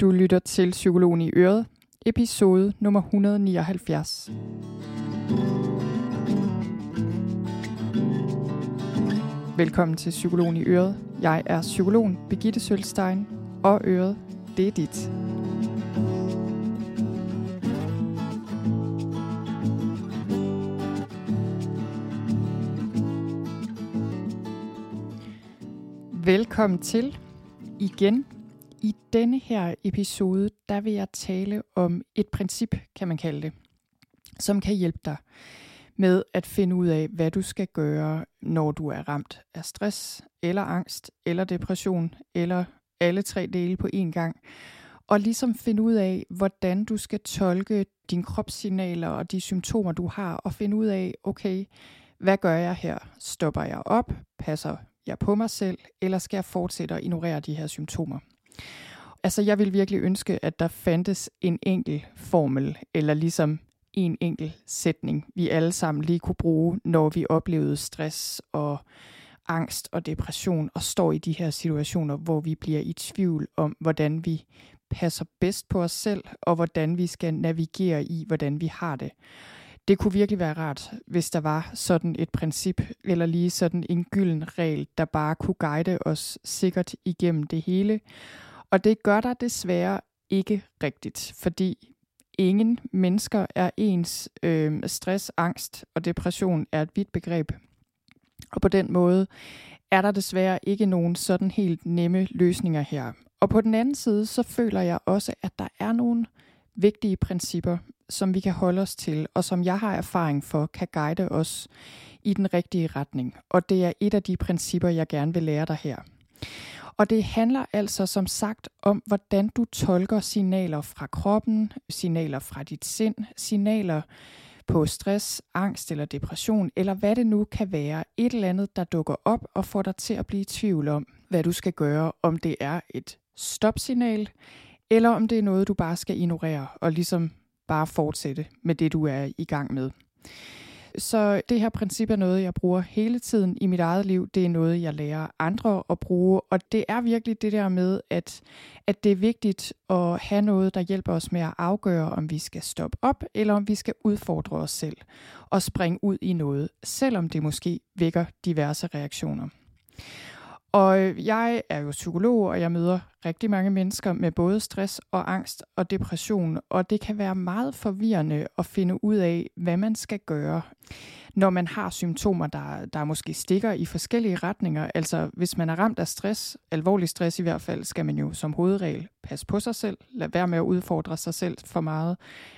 Du lytter til Psykologen i Øret, episode nummer 179. Velkommen til Psykologen i Øret. Jeg er psykologen Begitte Sølstein, og Øret, det er dit. Velkommen til igen. Denne her episode, der vil jeg tale om et princip, kan man kalde det, som kan hjælpe dig med at finde ud af, hvad du skal gøre, når du er ramt af stress, eller angst, eller depression, eller alle tre dele på én gang. Og ligesom finde ud af, hvordan du skal tolke dine kropssignaler og de symptomer, du har, og finde ud af, okay, hvad gør jeg her? Stopper jeg op? Passer jeg på mig selv? Eller skal jeg fortsætte at ignorere de her symptomer? Altså, jeg vil virkelig ønske, at der fandtes en enkel formel, eller ligesom en enkel sætning, vi alle sammen lige kunne bruge, når vi oplevede stress og angst og depression, og står i de her situationer, hvor vi bliver i tvivl om, hvordan vi passer bedst på os selv, og hvordan vi skal navigere i, hvordan vi har det. Det kunne virkelig være rart, hvis der var sådan et princip, eller lige sådan en gylden regel, der bare kunne guide os sikkert igennem det hele. Og det gør der desværre ikke rigtigt, fordi ingen mennesker er ens. Øh, stress, angst og depression er et vidt begreb. Og på den måde er der desværre ikke nogen sådan helt nemme løsninger her. Og på den anden side, så føler jeg også, at der er nogle vigtige principper, som vi kan holde os til, og som jeg har erfaring for, kan guide os i den rigtige retning. Og det er et af de principper, jeg gerne vil lære dig her. Og det handler altså som sagt om, hvordan du tolker signaler fra kroppen, signaler fra dit sind, signaler på stress, angst eller depression, eller hvad det nu kan være. Et eller andet, der dukker op og får dig til at blive i tvivl om, hvad du skal gøre, om det er et stopsignal, eller om det er noget, du bare skal ignorere og ligesom bare fortsætte med det, du er i gang med. Så det her princip er noget, jeg bruger hele tiden i mit eget liv. Det er noget, jeg lærer andre at bruge. Og det er virkelig det der med, at, at det er vigtigt at have noget, der hjælper os med at afgøre, om vi skal stoppe op, eller om vi skal udfordre os selv og springe ud i noget, selvom det måske vækker diverse reaktioner. Og øh, jeg er jo psykolog, og jeg møder rigtig mange mennesker med både stress og angst og depression, og det kan være meget forvirrende at finde ud af, hvad man skal gøre, når man har symptomer, der, der måske stikker i forskellige retninger. Altså hvis man er ramt af stress, alvorlig stress i hvert fald, skal man jo som hovedregel passe på sig selv, lade være med at udfordre sig selv for meget.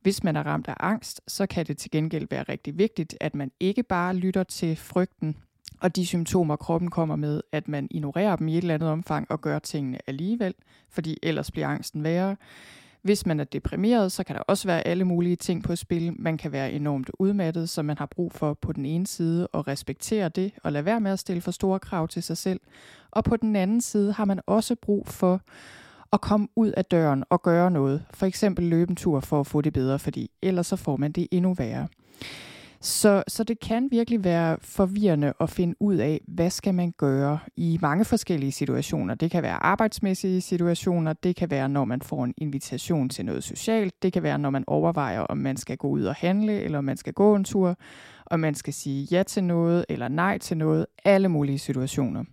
Hvis man er ramt af angst, så kan det til gengæld være rigtig vigtigt, at man ikke bare lytter til frygten, og de symptomer, kroppen kommer med, at man ignorerer dem i et eller andet omfang og gør tingene alligevel, fordi ellers bliver angsten værre. Hvis man er deprimeret, så kan der også være alle mulige ting på spil. Man kan være enormt udmattet, så man har brug for på den ene side at respektere det og lade være med at stille for store krav til sig selv. Og på den anden side har man også brug for at komme ud af døren og gøre noget. For eksempel løbe en tur for at få det bedre, fordi ellers så får man det endnu værre. Så, så det kan virkelig være forvirrende at finde ud af, hvad skal man gøre i mange forskellige situationer. Det kan være arbejdsmæssige situationer, det kan være, når man får en invitation til noget socialt, det kan være, når man overvejer, om man skal gå ud og handle, eller om man skal gå en tur, om man skal sige ja til noget, eller nej til noget, alle mulige situationer.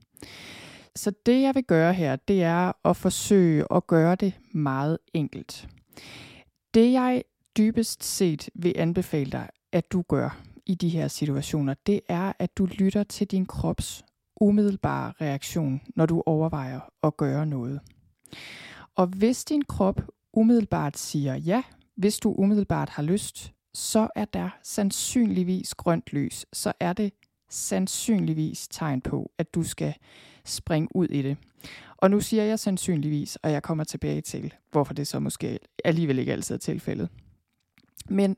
Så det, jeg vil gøre her, det er at forsøge at gøre det meget enkelt. Det, jeg dybest set vil anbefale dig, at du gør i de her situationer, det er, at du lytter til din krops umiddelbare reaktion, når du overvejer at gøre noget. Og hvis din krop umiddelbart siger ja, hvis du umiddelbart har lyst, så er der sandsynligvis grønt lys. Så er det sandsynligvis tegn på, at du skal springe ud i det. Og nu siger jeg sandsynligvis, og jeg kommer tilbage til, hvorfor det så måske alligevel ikke altid er tilfældet. Men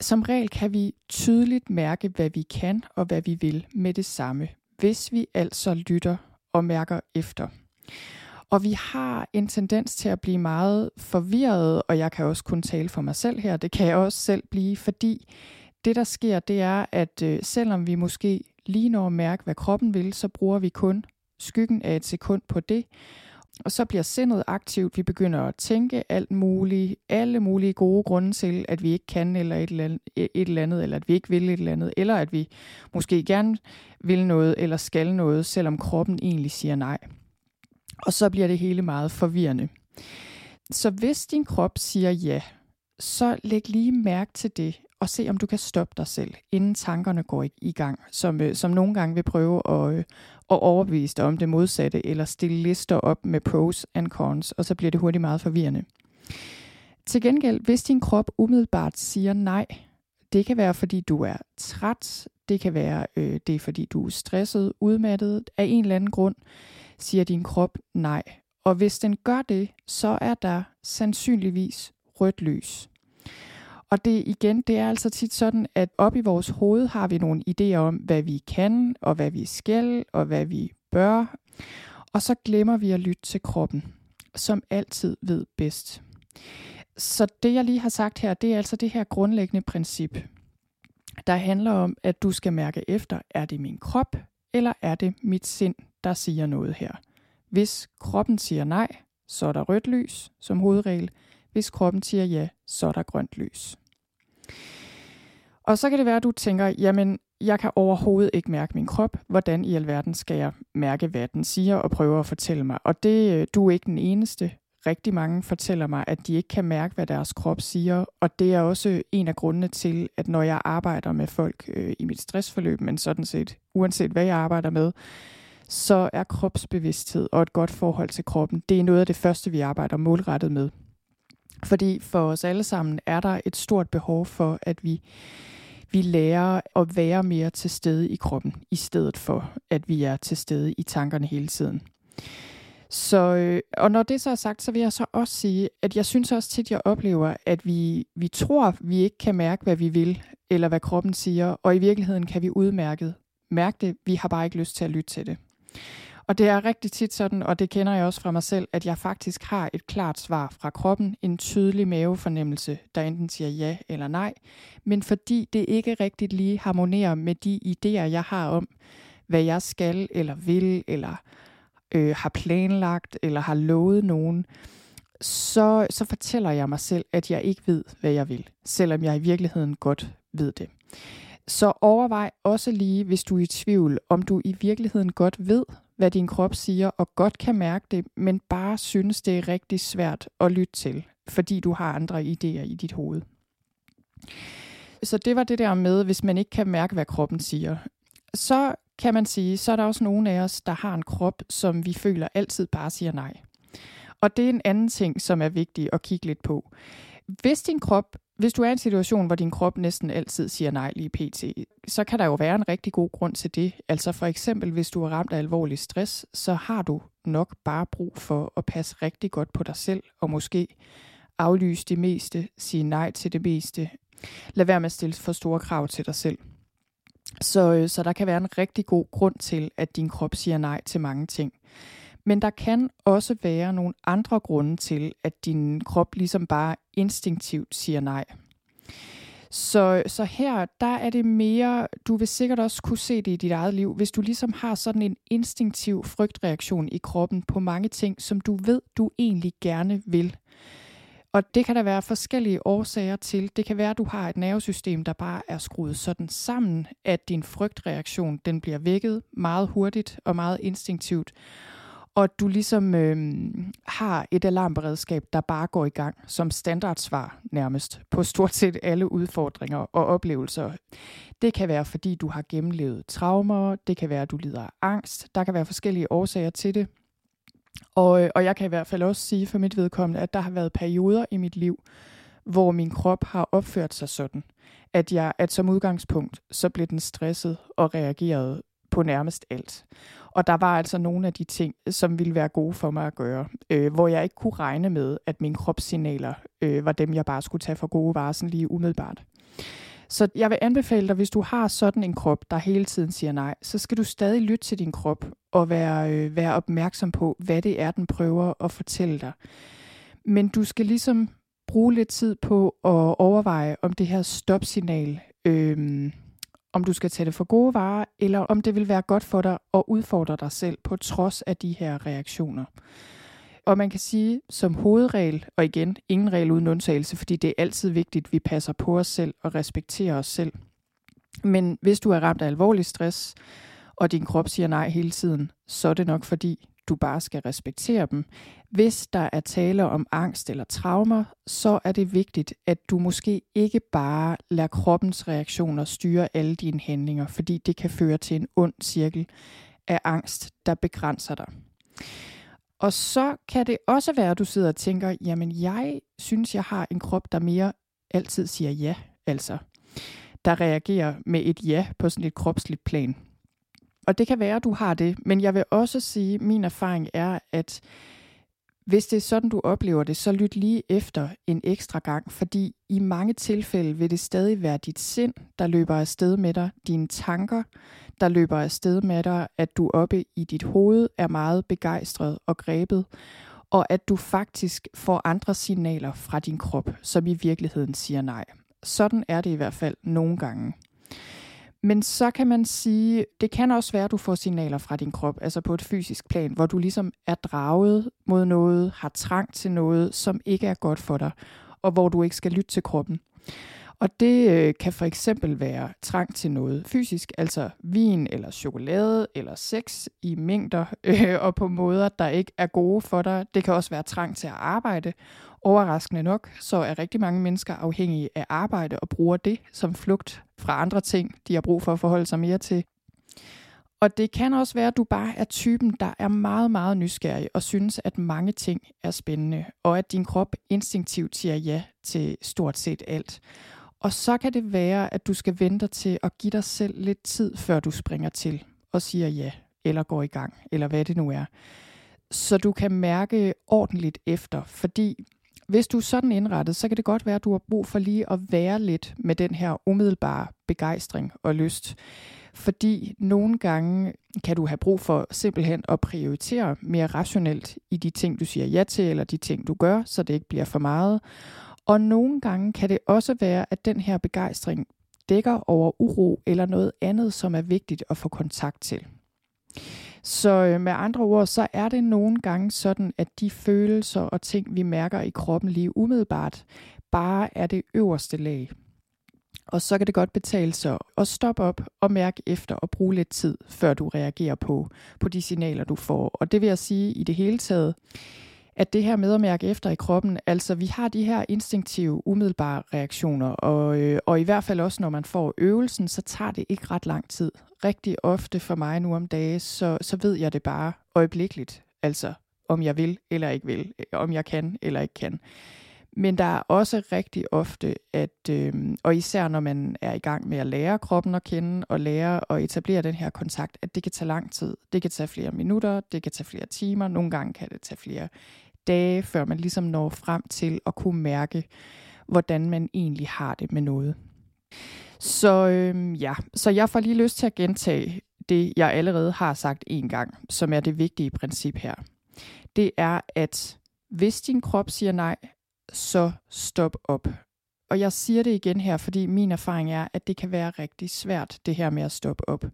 som regel kan vi tydeligt mærke, hvad vi kan og hvad vi vil med det samme, hvis vi altså lytter og mærker efter. Og vi har en tendens til at blive meget forvirret, og jeg kan også kun tale for mig selv her, det kan jeg også selv blive, fordi det der sker, det er, at øh, selvom vi måske lige når at mærke, hvad kroppen vil, så bruger vi kun skyggen af et sekund på det, og så bliver sindet aktivt. Vi begynder at tænke alt muligt, alle mulige gode grunde til, at vi ikke kan eller et eller, andet, et eller andet, eller at vi ikke vil et eller andet, eller at vi måske gerne vil noget eller skal noget, selvom kroppen egentlig siger nej. Og så bliver det hele meget forvirrende. Så hvis din krop siger ja, så læg lige mærke til det, og se om du kan stoppe dig selv, inden tankerne går i gang, som, øh, som nogle gange vil prøve at, øh, at overbevise dig om det modsatte, eller stille lister op med pros and cons, og så bliver det hurtigt meget forvirrende. Til gengæld, hvis din krop umiddelbart siger nej, det kan være fordi du er træt, det kan være øh, det er fordi du er stresset, udmattet af en eller anden grund, siger din krop nej. Og hvis den gør det, så er der sandsynligvis rødt lys. Og det igen, det er altså tit sådan, at op i vores hoved har vi nogle idéer om, hvad vi kan, og hvad vi skal, og hvad vi bør. Og så glemmer vi at lytte til kroppen, som altid ved bedst. Så det, jeg lige har sagt her, det er altså det her grundlæggende princip, der handler om, at du skal mærke efter, er det min krop, eller er det mit sind, der siger noget her. Hvis kroppen siger nej, så er der rødt lys som hovedregel. Hvis kroppen siger ja, så er der grønt lys. Og så kan det være, at du tænker, jamen, jeg kan overhovedet ikke mærke min krop. Hvordan i alverden skal jeg mærke, hvad den siger og prøve at fortælle mig? Og det, øh, du er ikke den eneste. Rigtig mange fortæller mig, at de ikke kan mærke, hvad deres krop siger. Og det er også en af grundene til, at når jeg arbejder med folk øh, i mit stressforløb, men sådan set, uanset hvad jeg arbejder med, så er kropsbevidsthed og et godt forhold til kroppen, det er noget af det første, vi arbejder målrettet med. Fordi for os alle sammen er der et stort behov for, at vi, vi lærer at være mere til stede i kroppen, i stedet for, at vi er til stede i tankerne hele tiden. Så, øh, og når det så er sagt, så vil jeg så også sige, at jeg synes også tit, jeg oplever, at vi, vi tror, vi ikke kan mærke, hvad vi vil, eller hvad kroppen siger, og i virkeligheden kan vi udmærket mærke det, vi har bare ikke lyst til at lytte til det. Og det er rigtig tit sådan, og det kender jeg også fra mig selv, at jeg faktisk har et klart svar fra kroppen, en tydelig mavefornemmelse, der enten siger ja eller nej, men fordi det ikke rigtigt lige harmonerer med de idéer, jeg har om, hvad jeg skal eller vil, eller øh, har planlagt, eller har lovet nogen, så, så fortæller jeg mig selv, at jeg ikke ved, hvad jeg vil, selvom jeg i virkeligheden godt ved det. Så overvej også lige, hvis du er i tvivl, om du i virkeligheden godt ved, hvad din krop siger, og godt kan mærke det, men bare synes, det er rigtig svært at lytte til, fordi du har andre idéer i dit hoved. Så det var det der med, hvis man ikke kan mærke, hvad kroppen siger. Så kan man sige, så er der også nogle af os, der har en krop, som vi føler altid bare siger nej. Og det er en anden ting, som er vigtig at kigge lidt på. Hvis din krop hvis du er i en situation, hvor din krop næsten altid siger nej lige pt., så kan der jo være en rigtig god grund til det. Altså for eksempel, hvis du er ramt af alvorlig stress, så har du nok bare brug for at passe rigtig godt på dig selv, og måske aflyse det meste, sige nej til det meste. Lad være med at stille for store krav til dig selv. Så, øh, så der kan være en rigtig god grund til, at din krop siger nej til mange ting. Men der kan også være nogle andre grunde til, at din krop ligesom bare instinktivt siger nej. Så, så her, der er det mere, du vil sikkert også kunne se det i dit eget liv, hvis du ligesom har sådan en instinktiv frygtreaktion i kroppen på mange ting, som du ved, du egentlig gerne vil. Og det kan der være forskellige årsager til. Det kan være, at du har et nervesystem, der bare er skruet sådan sammen, at din frygtreaktion den bliver vækket meget hurtigt og meget instinktivt og du ligesom øh, har et alarmberedskab, der bare går i gang som standardsvar nærmest på stort set alle udfordringer og oplevelser. Det kan være, fordi du har gennemlevet traumer, det kan være, at du lider af angst, der kan være forskellige årsager til det. Og, øh, og jeg kan i hvert fald også sige for mit vedkommende, at der har været perioder i mit liv, hvor min krop har opført sig sådan, at jeg at som udgangspunkt, så blev den stresset og reagerede på nærmest alt. Og der var altså nogle af de ting, som ville være gode for mig at gøre, øh, hvor jeg ikke kunne regne med, at mine kropssignaler øh, var dem, jeg bare skulle tage for gode varer sådan lige umiddelbart. Så jeg vil anbefale dig, hvis du har sådan en krop, der hele tiden siger nej, så skal du stadig lytte til din krop og være, øh, være opmærksom på, hvad det er, den prøver at fortælle dig. Men du skal ligesom bruge lidt tid på at overveje, om det her stopsignal øh, om du skal tage det for gode varer, eller om det vil være godt for dig at udfordre dig selv på trods af de her reaktioner. og man kan sige som hovedregel, og igen, ingen regel uden undtagelse, fordi det er altid vigtigt, at vi passer på os selv og respekterer os selv. Men hvis du er ramt af alvorlig stress, og din krop siger nej hele tiden, så er det nok fordi, du bare skal respektere dem. Hvis der er tale om angst eller traumer, så er det vigtigt, at du måske ikke bare lader kroppens reaktioner styre alle dine handlinger, fordi det kan føre til en ond cirkel af angst, der begrænser dig. Og så kan det også være, at du sidder og tænker, jamen jeg synes, jeg har en krop, der mere altid siger ja, altså. Der reagerer med et ja på sådan et kropsligt plan. Og det kan være, at du har det, men jeg vil også sige, at min erfaring er, at hvis det er sådan, du oplever det, så lyt lige efter en ekstra gang, fordi i mange tilfælde vil det stadig være dit sind, der løber afsted med dig, dine tanker, der løber afsted med dig, at du oppe i dit hoved er meget begejstret og grebet, og at du faktisk får andre signaler fra din krop, som i virkeligheden siger nej. Sådan er det i hvert fald nogle gange. Men så kan man sige, det kan også være, at du får signaler fra din krop, altså på et fysisk plan, hvor du ligesom er draget mod noget, har trang til noget, som ikke er godt for dig, og hvor du ikke skal lytte til kroppen. Og det øh, kan for eksempel være trang til noget fysisk, altså vin eller chokolade eller sex i mængder øh, og på måder, der ikke er gode for dig. Det kan også være trang til at arbejde. Overraskende nok, så er rigtig mange mennesker afhængige af arbejde og bruger det som flugt fra andre ting, de har brug for at forholde sig mere til. Og det kan også være, at du bare er typen, der er meget, meget nysgerrig og synes, at mange ting er spændende, og at din krop instinktivt siger ja til stort set alt. Og så kan det være, at du skal vente til at give dig selv lidt tid, før du springer til og siger ja, eller går i gang, eller hvad det nu er. Så du kan mærke ordentligt efter, fordi hvis du er sådan indrettet, så kan det godt være, at du har brug for lige at være lidt med den her umiddelbare begejstring og lyst. Fordi nogle gange kan du have brug for simpelthen at prioritere mere rationelt i de ting, du siger ja til, eller de ting, du gør, så det ikke bliver for meget. Og nogle gange kan det også være, at den her begejstring dækker over uro eller noget andet, som er vigtigt at få kontakt til. Så øh, med andre ord, så er det nogle gange sådan, at de følelser og ting, vi mærker i kroppen lige umiddelbart, bare er det øverste lag. Og så kan det godt betale sig at stoppe op og mærke efter og bruge lidt tid, før du reagerer på, på de signaler, du får. Og det vil jeg sige i det hele taget, at det her med at mærke efter i kroppen, altså vi har de her instinktive, umiddelbare reaktioner, og, øh, og i hvert fald også når man får øvelsen, så tager det ikke ret lang tid. Rigtig ofte for mig nu om dage, så, så ved jeg det bare øjeblikkeligt, altså om jeg vil eller ikke vil, øh, om jeg kan eller ikke kan. Men der er også rigtig ofte, at, øh, og især når man er i gang med at lære kroppen at kende og lære at etablere den her kontakt, at det kan tage lang tid. Det kan tage flere minutter, det kan tage flere timer, nogle gange kan det tage flere dage, før man ligesom når frem til at kunne mærke, hvordan man egentlig har det med noget. Så øhm, ja, så jeg får lige lyst til at gentage det, jeg allerede har sagt en gang, som er det vigtige princip her. Det er, at hvis din krop siger nej, så stop op. Og jeg siger det igen her, fordi min erfaring er, at det kan være rigtig svært, det her med at stoppe op.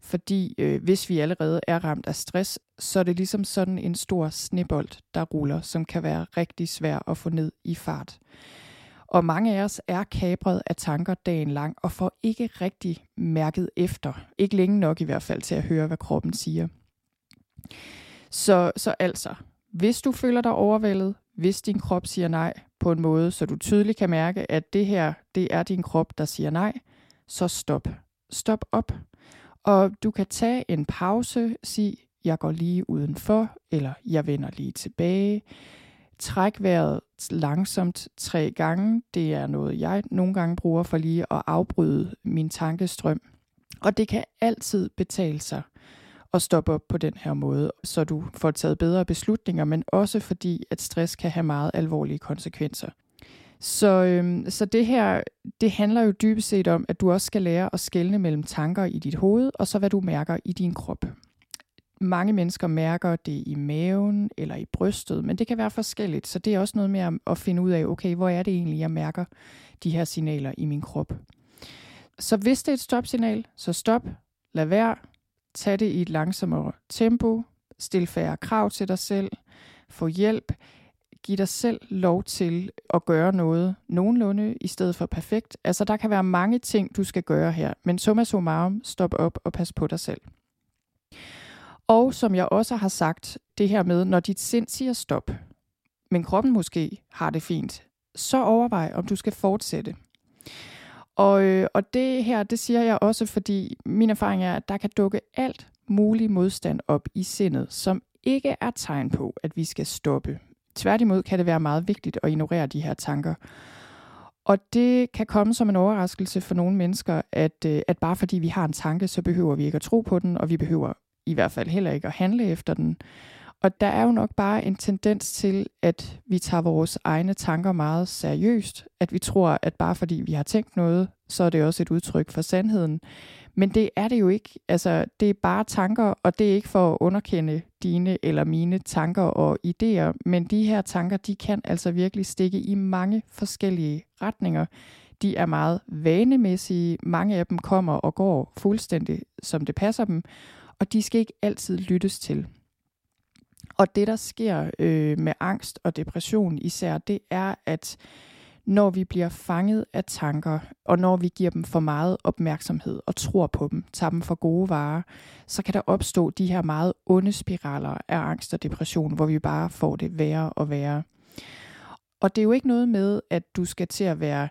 Fordi øh, hvis vi allerede er ramt af stress, så er det ligesom sådan en stor snebold, der ruller, som kan være rigtig svær at få ned i fart. Og mange af os er kabret af tanker dagen lang og får ikke rigtig mærket efter. Ikke længe nok i hvert fald til at høre, hvad kroppen siger. Så, så altså, hvis du føler dig overvældet, hvis din krop siger nej på en måde, så du tydeligt kan mærke, at det her, det er din krop, der siger nej, så stop. Stop op. Og du kan tage en pause, sig, jeg går lige udenfor, eller jeg vender lige tilbage. Træk vejret langsomt tre gange. Det er noget, jeg nogle gange bruger for lige at afbryde min tankestrøm. Og det kan altid betale sig at stoppe op på den her måde, så du får taget bedre beslutninger, men også fordi, at stress kan have meget alvorlige konsekvenser. Så, øhm, så det her, det handler jo dybest set om, at du også skal lære at skelne mellem tanker i dit hoved, og så hvad du mærker i din krop. Mange mennesker mærker det i maven eller i brystet, men det kan være forskelligt, så det er også noget med at finde ud af, okay, hvor er det egentlig, jeg mærker de her signaler i min krop. Så hvis det er et stopsignal, så stop, lad være, tag det i et langsommere tempo, stil færre krav til dig selv, få hjælp, give dig selv lov til at gøre noget nogenlunde i stedet for perfekt. Altså der kan være mange ting, du skal gøre her, men summa summarum, stop op og pas på dig selv. Og som jeg også har sagt, det her med, når dit sind siger stop, men kroppen måske har det fint, så overvej, om du skal fortsætte. Og, øh, og det her, det siger jeg også, fordi min erfaring er, at der kan dukke alt mulig modstand op i sindet, som ikke er tegn på, at vi skal stoppe. Tværtimod kan det være meget vigtigt at ignorere de her tanker. Og det kan komme som en overraskelse for nogle mennesker, at, øh, at bare fordi vi har en tanke, så behøver vi ikke at tro på den, og vi behøver i hvert fald heller ikke at handle efter den. Og der er jo nok bare en tendens til, at vi tager vores egne tanker meget seriøst. At vi tror, at bare fordi vi har tænkt noget, så er det også et udtryk for sandheden. Men det er det jo ikke. Altså, det er bare tanker, og det er ikke for at underkende dine eller mine tanker og idéer. Men de her tanker, de kan altså virkelig stikke i mange forskellige retninger. De er meget vanemæssige. Mange af dem kommer og går fuldstændig, som det passer dem. Og de skal ikke altid lyttes til. Og det, der sker øh, med angst og depression især, det er, at når vi bliver fanget af tanker, og når vi giver dem for meget opmærksomhed og tror på dem, tager dem for gode varer, så kan der opstå de her meget onde spiraler af angst og depression, hvor vi bare får det værre og værre. Og det er jo ikke noget med, at du skal til at være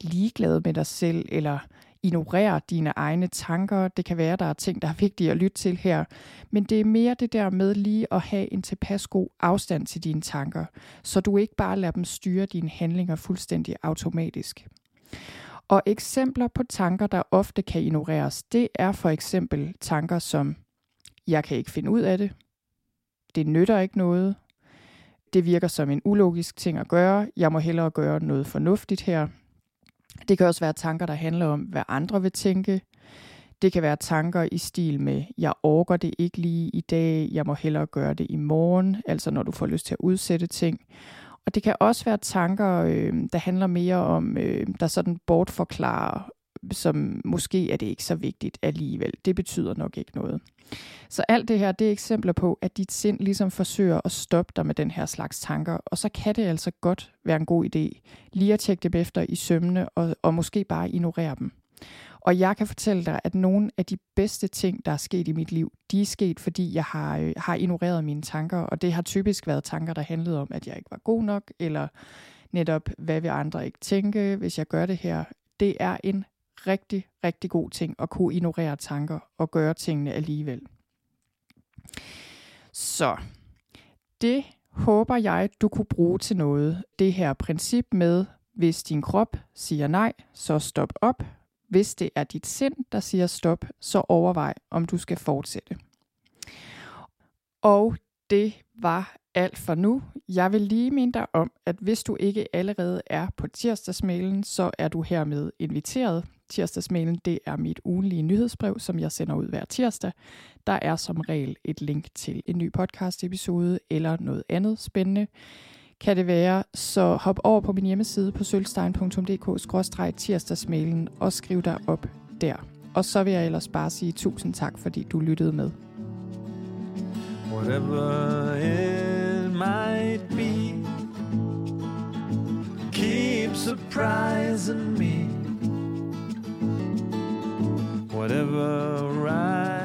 ligeglad med dig selv, eller ignorere dine egne tanker. Det kan være, der er ting, der er vigtige at lytte til her. Men det er mere det der med lige at have en tilpas god afstand til dine tanker, så du ikke bare lader dem styre dine handlinger fuldstændig automatisk. Og eksempler på tanker, der ofte kan ignoreres, det er for eksempel tanker som, jeg kan ikke finde ud af det, det nytter ikke noget, det virker som en ulogisk ting at gøre, jeg må hellere gøre noget fornuftigt her, det kan også være tanker, der handler om, hvad andre vil tænke. Det kan være tanker i stil med, jeg orker det ikke lige i dag, jeg må hellere gøre det i morgen, altså når du får lyst til at udsætte ting. Og det kan også være tanker, øh, der handler mere om, øh, der sådan bortforklarer som måske er det ikke så vigtigt alligevel. Det betyder nok ikke noget. Så alt det her, det er eksempler på, at dit sind ligesom forsøger at stoppe dig med den her slags tanker, og så kan det altså godt være en god idé lige at tjekke dem efter i sømne, og, og måske bare ignorere dem. Og jeg kan fortælle dig, at nogle af de bedste ting, der er sket i mit liv, de er sket, fordi jeg har, øh, har ignoreret mine tanker, og det har typisk været tanker, der handlede om, at jeg ikke var god nok, eller netop, hvad vil andre ikke tænke, hvis jeg gør det her. Det er en rigtig, rigtig god ting at kunne ignorere tanker og gøre tingene alligevel. Så det håber jeg, du kunne bruge til noget. Det her princip med, hvis din krop siger nej, så stop op. Hvis det er dit sind, der siger stop, så overvej, om du skal fortsætte. Og det var alt for nu. Jeg vil lige minde dig om, at hvis du ikke allerede er på tirsdagsmailen, så er du hermed inviteret. Tirsdagsmailen, det er mit ugenlige nyhedsbrev, som jeg sender ud hver tirsdag. Der er som regel et link til en ny podcast episode eller noget andet spændende. Kan det være, så hop over på min hjemmeside på sølvstein.dk-tirsdagsmailen og skriv dig op der. Og så vil jeg ellers bare sige tusind tak, fordi du lyttede med. Whatever it might be Keep surprising me whatever right